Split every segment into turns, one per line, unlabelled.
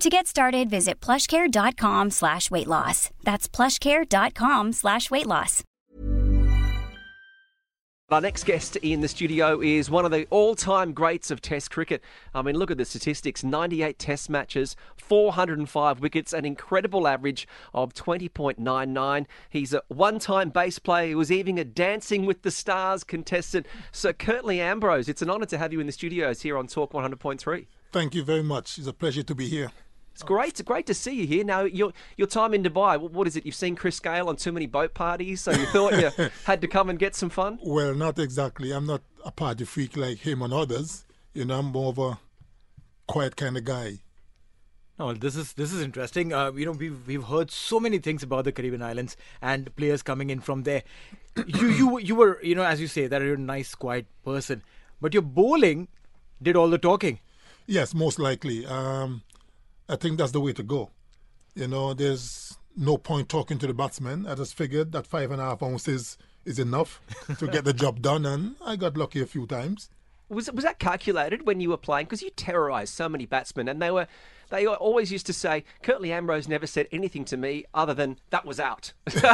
To get started, visit plushcare.com slash weight loss. That's plushcare.com slash weight loss.
Our next guest in the studio is one of the all time greats of Test cricket. I mean, look at the statistics 98 Test matches, 405 wickets, an incredible average of 20.99. He's a one time bass player. He was even a Dancing with the Stars contestant. So, Curtly Ambrose, it's an honour to have you in the studios here on Talk 100.3.
Thank you very much. It's a pleasure to be here.
It's great. It's great to see you here. Now, your your time in Dubai. What is it? You've seen Chris Gayle on too many boat parties, so you thought you had to come and get some fun.
Well, not exactly. I'm not a party freak like him and others. You know, I'm more of a quiet kind of guy.
Oh, this is this is interesting. Uh, you know, we've we've heard so many things about the Caribbean islands and players coming in from there. you you you were you know as you say that you're a nice quiet person, but your bowling did all the talking.
Yes, most likely. Um, I think that's the way to go. You know, there's no point talking to the batsman. I just figured that five and a half ounces is enough to get the job done, and I got lucky a few times.
Was was that calculated when you were playing? Because you terrorised so many batsmen, and they were they always used to say, Curtly Ambrose never said anything to me other than that was out.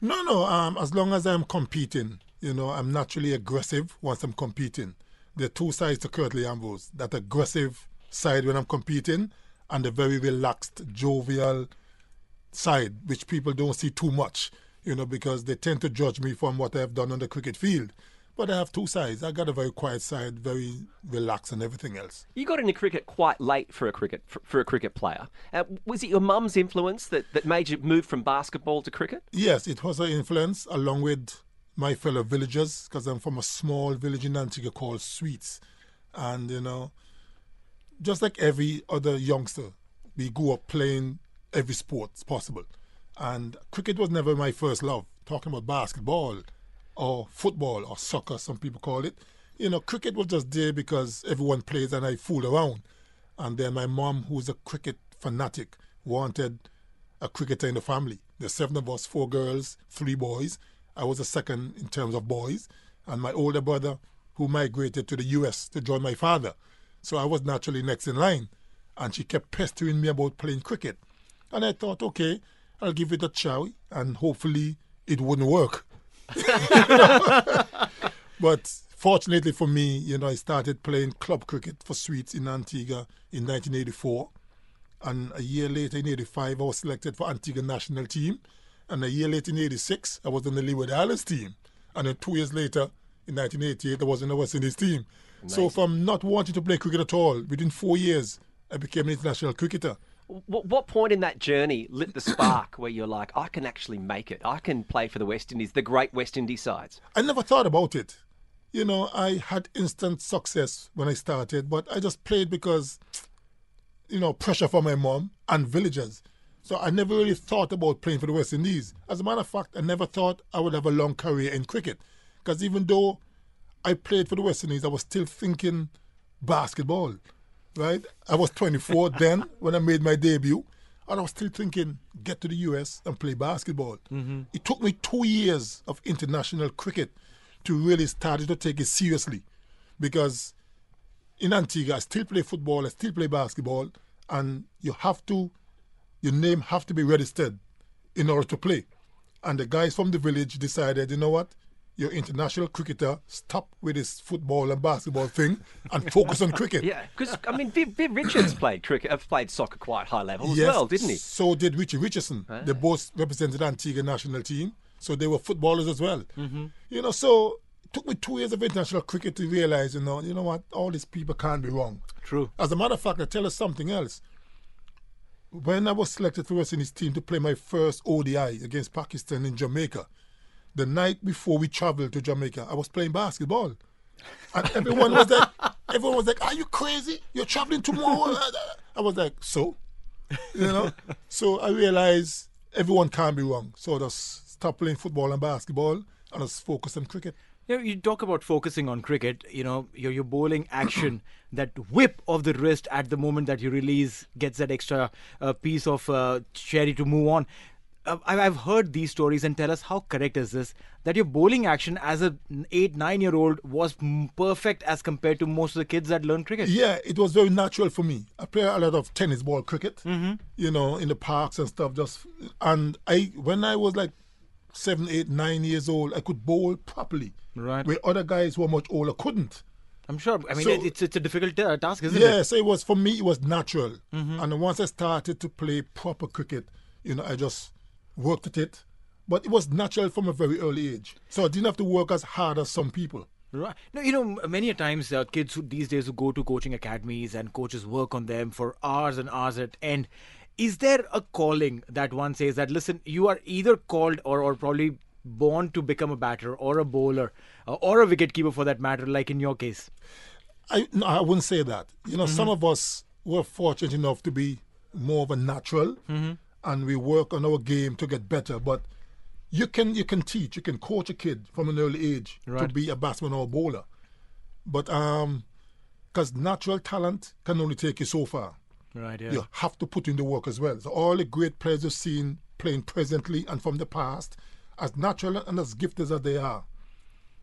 no, no. Um, as long as I'm competing, you know, I'm naturally aggressive once I'm competing. There are two sides to Curtly Ambrose. That aggressive side when I'm competing and the very relaxed, jovial side, which people don't see too much, you know, because they tend to judge me from what I've done on the cricket field. But I have two sides. I got a very quiet side, very relaxed, and everything else.
You got into cricket quite late for a cricket for, for a cricket player. Uh, was it your mum's influence that, that made you move from basketball to cricket?
Yes, it was her influence, along with my fellow villagers, because I'm from a small village in Antigua called Swetes, and you know, just like every other youngster, we grew up playing every sport possible. And cricket was never my first love. Talking about basketball or football or soccer, some people call it. You know, cricket was just there because everyone plays and I fool around. And then my mom, who's a cricket fanatic, wanted a cricketer in the family. There's seven of us, four girls, three boys. I was the second in terms of boys. And my older brother, who migrated to the US to join my father. So I was naturally next in line. And she kept pestering me about playing cricket. And I thought, okay, I'll give it a try and hopefully it wouldn't work. but fortunately for me, you know, I started playing club cricket for Swetes in Antigua in 1984. And a year later, in 85, I was selected for Antigua national team. And a year later, in 86, I was on the Leeward Islands team. And then two years later, in 1988, I was in the West Indies team. Nice. So from not wanting to play cricket at all, within four years, I became an international cricketer.
What, what point in that journey lit the spark where you're like, I can actually make it? I can play for the West Indies, the great West Indies sides?
I never thought about it. You know, I had instant success when I started, but I just played because, you know, pressure from my mom and villagers. So I never really thought about playing for the West Indies. As a matter of fact, I never thought I would have a long career in cricket. Because even though I played for the West Indies, I was still thinking basketball, right? I was 24 then when I made my debut. and I was still thinking, get to the US and play basketball. Mm-hmm. It took me two years of international cricket to really start to take it seriously because in Antigua, I still play football, I still play basketball, and you have to, your name have to be registered in order to play. And the guys from the village decided, you know what, you're international cricketer, stop with this football and basketball thing and focus on cricket.
Yeah, because I mean, Viv, Viv Richards played cricket, uh, played soccer quite high level as
Yes,
well, didn't he?
So did Richie Richardson. They both represented Antigua national team, so they were footballers as well.
Mm-hmm.
You know, so it took me two years of international cricket to realize, you know, you know what, all these people can't be wrong.
True.
As a matter of fact, I tell us something else. When I was selected for West Indies team to play my first ODI against Pakistan in Jamaica, the night before we traveled to Jamaica, I was playing basketball. And everyone was like, everyone was like, "Are you crazy? You're traveling tomorrow?" I was like, "So," you know. so I realized everyone can't be wrong. So I just stop playing football and basketball and just focus on cricket.
You, know, you talk about focusing on cricket. You know, your your bowling action, that whip of the wrist at the moment that you release gets that extra uh, piece of uh, cherry to move on. Uh, I- I've heard these stories and tell us how correct is this that your bowling action as a eight nine year old was perfect as compared to most of the kids that learn cricket.
Yeah, it was very natural for me. I play a lot of tennis ball cricket, you know, in the parks and stuff. Just and I, when I was like seven, eight, nine years old, I could bowl properly.
Right.
Where other guys who were much older couldn't.
I'm sure. I mean,
So-
it's it's a difficult uh, task, isn't
yeah,
it?
so it was for me. It was natural, and once I started to play proper cricket, you know, I just worked at it. But it was natural from a very early age, so I didn't have to work as hard as some people.
Right. No, you know, many a times uh, kids who, these days who go to coaching academies and coaches work on them for hours and hours at end. Is there a calling that one says that listen, you are either called or or probably born to become a batter or a bowler uh, or a wicketkeeper for that matter, like in your case?
I no, I wouldn't say that. You know, some of us were fortunate enough to be more of a natural, and we work on our game to get better. But you can you can teach, you can coach a kid from an early age to be a batsman or a bowler. But um, because natural talent can only take you so far.
Right. Yeah.
You have to put in the work as well. So all the great players you've seen playing presently and from the past, as natural and as gifted as they are,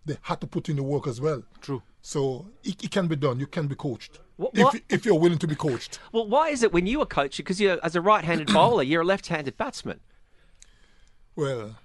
they had to put in the work as well.
True.
So it, it can be done. You can be coached
What-
if,
what-
if you're willing to be coached.
Well, why is it when you were coaching? Because you're as a right-handed bowler, you're a left-handed batsman.
Well,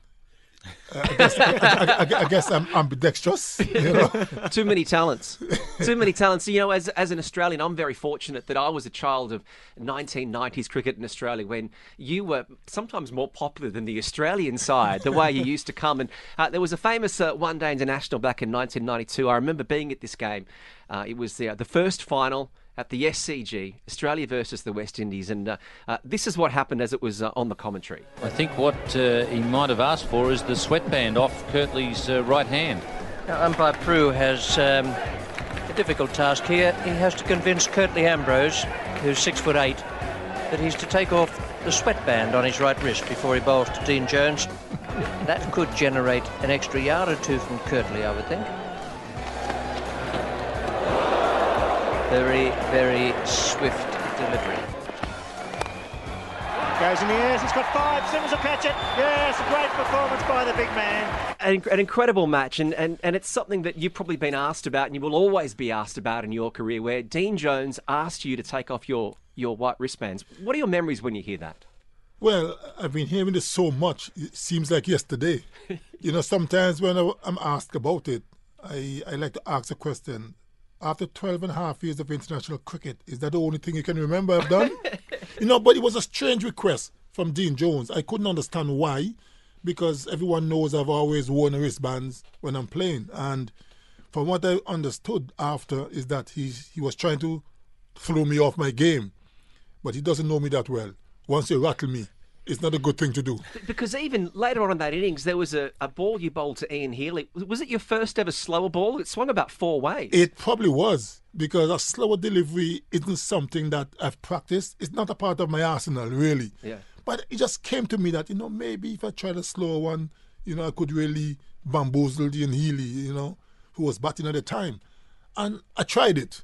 uh, I guess, I, I- I guess I'm ambidextrous. You know?
Too many talents. Too many talents. You know, as, as an Australian, I'm very fortunate that I was a child of 1990s cricket in Australia when you were sometimes more popular than the Australian side, the way you used to come. And uh, there was a famous uh, one day international back in 1992. I remember being at this game. Uh, it was the, the first final at the SCG, Australia versus the West Indies. And uh, uh, this is what happened as it was uh, on the commentary.
I think what uh, he might have asked for is the sweatband off Curtly's uh, right hand.
Now, umpire Prue has um, a difficult task here. He has to convince Curtly Ambrose, who's six foot eight, that he's to take off the sweatband on his right wrist before he bowls to Dean Jones. that could generate an extra yard or two from Curtly, I would think. Very, very swift delivery.
Goes in the air, he's got five, Simmons will catch it. Yes, a great performance by the big man.
an, an incredible match, and, and, and it's something that you've probably been asked about, and you will always be asked about in your career, where Dean Jones asked you to take off your, your white wristbands. What are your memories when you hear that?
Well, I've been hearing this so much, it seems like yesterday. you know, sometimes when I, am asked about it, I, I like to ask a question. After 12 and a half years of international cricket, is that the only thing you can remember I've done? you know, but it was a strange request from Dean Jones. I couldn't understand why, because everyone knows I've always worn wristbands when I'm playing. And from what I understood after, is that he, he was trying to throw me off my game. But he doesn't know me that well. Once you rattle me, it's not a good thing to do.
Because even later on in that innings, there was a, a ball you bowled to Ian Healy. Was it your first ever slower ball? It swung about four ways.
It probably was because a slower delivery isn't something that I've practiced. It's not a part of my arsenal, really.
Yeah.
But it just came to me that, you know, maybe if I tried a slower one, you know, I could really bamboozle Ian Healy, you know, who was batting at the time. And I tried it.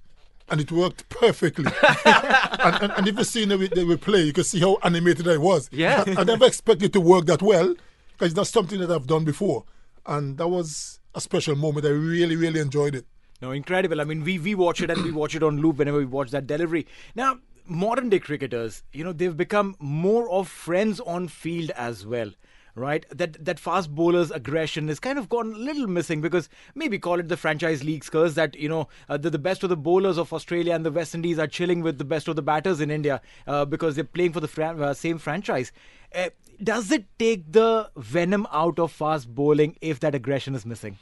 And it worked perfectly. and, and, and if you see the way they will play, you can see how animated I was.
Yeah.
I, I never expected it to work that well because that's something that I've done before. And that was a special moment. I really, really enjoyed it.
No, incredible. I mean, we we watch it and we watch it on loop whenever we watch that delivery. Now, modern day cricketers, you know, they've become more of friends on field as well. Right, that that fast bowlers' aggression has kind of gone a little missing because maybe call it the franchise leagues curse that you know uh, the, the best of the bowlers of Australia and the West Indies are chilling with the best of the batters in India uh, because they're playing for the fran- uh, same franchise. Uh, does it take the venom out of fast bowling if that aggression is missing?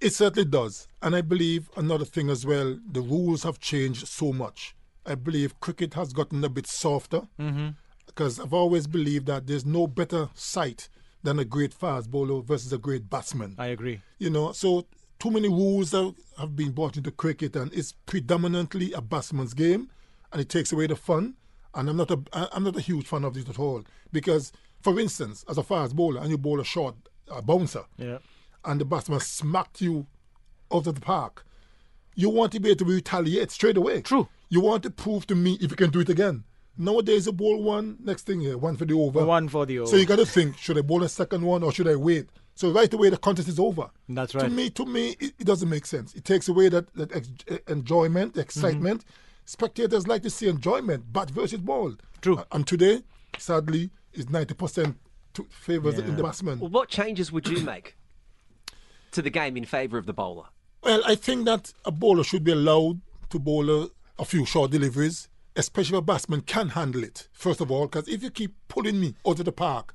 It certainly does. And I believe another thing as well, the rules have changed so much. I believe cricket has gotten a bit softer
Mm-hmm.
because I've always believed that there's no better sight than a great fast bowler versus a great batsman.
I agree.
You know, so too many rules have, been brought into cricket and it's predominantly a batsman's game and it takes away the fun. And I'm not a I'm not a huge fan of this at all because, for instance, as a fast bowler and you bowl a short a bouncer,
Yeah.
and the batsman smacked you out of the park, you want to be able to retaliate straight away.
True.
You want to prove to me if you can do it again. Nowadays, you bowl one, next thing, yeah, one for the over.
One for the over.
So you got to think: should I bowl a second one or should I wait? So right away, the contest is over.
That's right.
To me, to me, it, it doesn't make sense. It takes away that that ex- eh, enjoyment, the excitement. Spectators like to see enjoyment, bat versus ball.
True.
And today, sadly, is ninety percent favors in the batsman.
Well, what changes would you make to the game in favour of the bowler?
Well, I think that a bowler should be allowed to bowl a, a few short deliveries, especially if a batsman can handle it, first of all, because if you keep pulling me out of the park,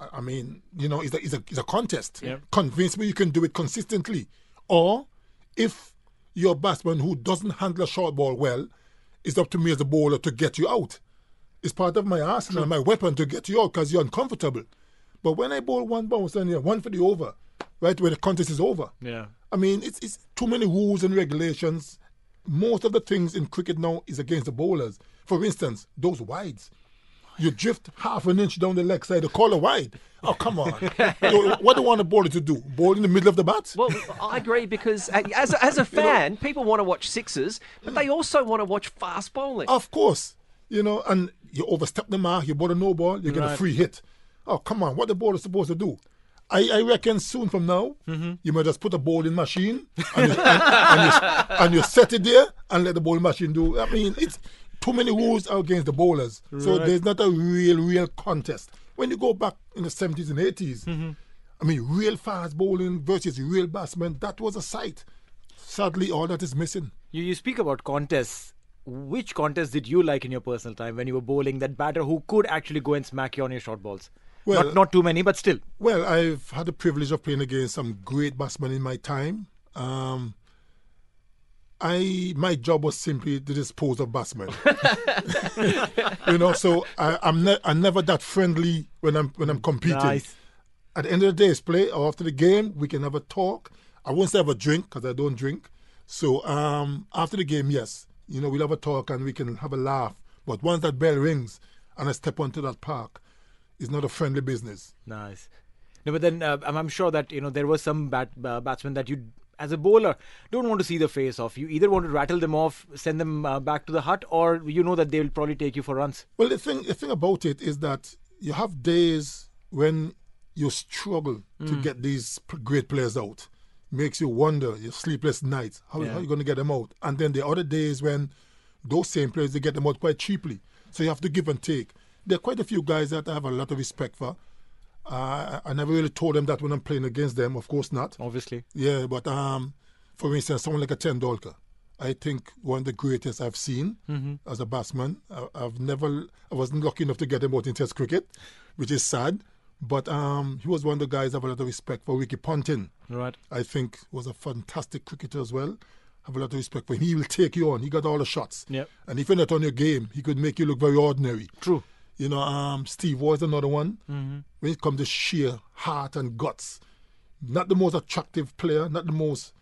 I, I mean, you know, it's a, it's a, it's a contest. Convince me you can do it consistently. Or if you're a batsman who doesn't handle a short ball well, it's up to me as a bowler to get you out. It's part of my arsenal, my weapon to get you out because you're uncomfortable. But when I bowl one bounce and one for the over, right where the contest is over,
Yeah.
I mean, it's, it's too many rules and regulations. Most of the things in cricket now is against the bowlers. For instance, those wides. You drift half an inch down the leg side to call a wide. Oh, come on. So what do you want a bowler to do? Bowl in the middle of the bat?
Well, I agree because as a, as a fan, people want to watch sixes, but they also want to watch fast bowling.
Of course. You know, and you overstep the mark, you bowl a no ball, you get a free hit. Oh, come on. What the bowler supposed to do? I, I reckon soon from now,
Mm-hmm.
you might just put a bowling machine and you, and, and you, and you set it there and let the bowling machine do. I mean, it's too many rules are against the bowlers. So there's not a real, real contest. When you go back in the 70s and 80s,
Mm-hmm.
I mean, real fast bowling versus real batsmen, that was a sight. Sadly, all that is missing.
You, you speak about contests. Which contest did you like in your personal time when you were bowling that batter who could actually go and smack you on your short balls?
Well-
not, not too many, but still.
Well, I've had the privilege of playing against some great batsmen in my time. Um, I my job was simply to dispose of batsmen. you know, so I, I'm ne- I'm never that friendly when I'm when I'm competing.
Nice.
At the end of the day, it's play or after the game, we can have a talk. I won't say have a drink because I don't drink. So um, after the game, yes, you know, we'll have a talk and we can have a laugh. But once that bell rings and I step onto that park, it's not a friendly business.
Nice. No, but then uh, I'm, I'm sure that you know there was some bat, uh, batsmen that you, as a bowler, don't want to see the face of. You either want to rattle them off, send them uh, back to the hut, or you know that they will probably take you for runs.
Well, the thing, the thing about it is that you have days when you struggle to
Mm.
get these great players out. Makes you wonder, your sleepless nights, how,
Yeah.
how you going to get them out? And then the other days when those same players, they get them out quite cheaply. So you have to give and take. There are quite a few guys that I have a lot of respect for. Uh, I never really told them that when I'm playing against them, of course not.
Obviously.
Yeah, but um, for instance, someone like a Tendulkar, I think one of the greatest I've seen
Mhm.
as a batsman. I, I've never, I wasn't lucky enough to get him out in Test cricket, which is sad. But um, he was one of the guys I have a lot of respect for. Ricky Ponting,
Right.
I think, was a fantastic cricketer as well. Have a lot of respect for him. He will take you on. He got all the shots.
Yep.
And if you're not on your game, he could make you look very ordinary.
True.
You know, um, Steve is another one.
Mhm.
When it comes to sheer heart and guts, not the most attractive player, not the most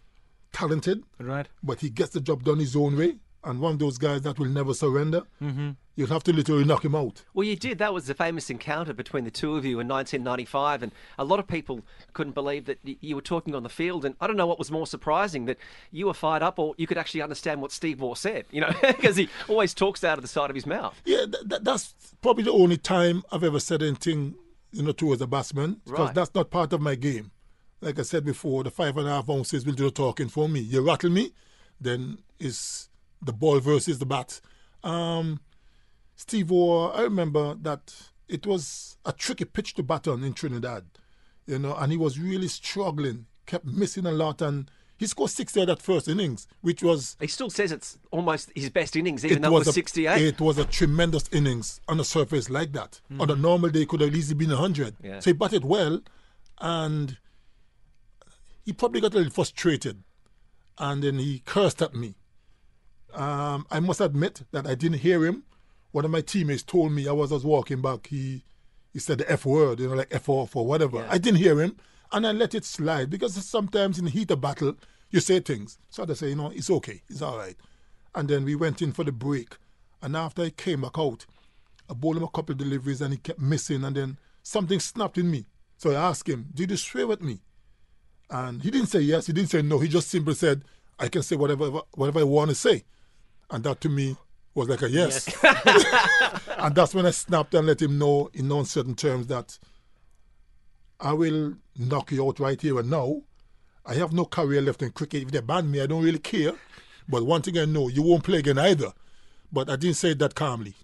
talented,
Right.
but he gets the job done his own way. And one of those guys that will never surrender.
Mm-hmm.
You'll have to literally knock him out.
Well, you did. That was the famous encounter between the two of you in 1995, and a lot of people couldn't believe that you were talking on the field. And I don't know what was more surprising that you were fired up, or you could actually understand what Steve Waugh said. You know, because he always talks out of the side of his mouth.
Yeah, th- th- that's probably the only time I've ever said anything, you know, towards a batsman because
Right.
that's not part of my game. Like I said before, the five and a half ounces will do the talking for me. You rattle me, then it's the ball versus the bat. Um, Steve Waugh, I remember that it was a tricky pitch to bat on in Trinidad, you know, and he was really struggling, kept missing a lot, and he scored 60 of that first innings, which was
He still says it's almost his best innings, even though it was
a,
68.
It was a tremendous innings on a surface like that.
Mhm.
On a normal day, it could have easily been 100.
Yeah.
So he batted well, and he probably got a little frustrated, and then he cursed at me. Um, I must admit that I didn't hear him. One of my teammates told me I was just walking back. He he said the F word, you know, like F off or whatever. I didn't hear him, and I let it slide because sometimes in the heat of battle you say things. So I just say, you know, it's okay, it's all right. And then we went in for the break, and after I came back out, I bowled him a couple of deliveries, and he kept missing, and then something snapped in me. So I asked him, "Did you swear at me?" And he didn't say yes. He didn't say no. He just simply said, "I can say whatever whatever I want to say," and that to me was like a yes. and that's when I snapped and let him know in no uncertain terms that I will knock you out right here and now. I have no career left in cricket. If they ban me, I don't really care. But one thing I know, you won't play again either. But I didn't say it that calmly.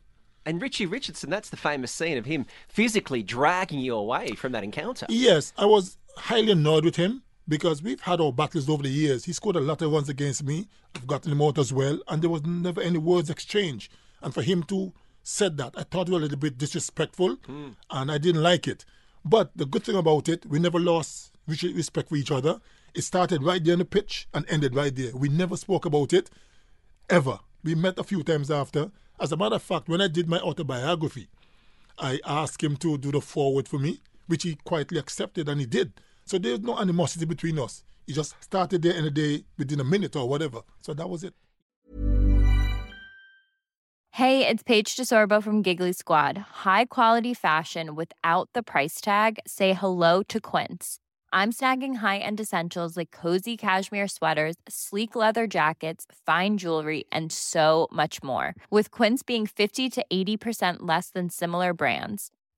And Richie Richardson, that's the famous scene of him physically dragging you away from that encounter.
Yes, I was highly annoyed with him because we've had our battles over the years. He scored a lot of runs against me. I've gotten him out as well, and there was never any words exchanged. And for him to said that, I thought it was a little bit disrespectful, hmm. and I didn't like it. But the good thing about it, we never lost res- respect for each other. It started right there on the pitch and ended right there. We never spoke about it ever. We met a few times after. As a matter of fact, when I did my autobiography, I asked him to do the foreword for me, which he quietly accepted, and he did. So there's no animosity between us. He just started there in a day within a minute or whatever. So that was it.
Hey, it's Paige DeSorbo from Giggly Squad. High quality fashion without the price tag. Say hello to Quince. I'm snagging high-end essentials like cozy cashmere sweaters, sleek leather jackets, fine jewelry, and so much more. With Quince being 50 to 80% less than similar brands.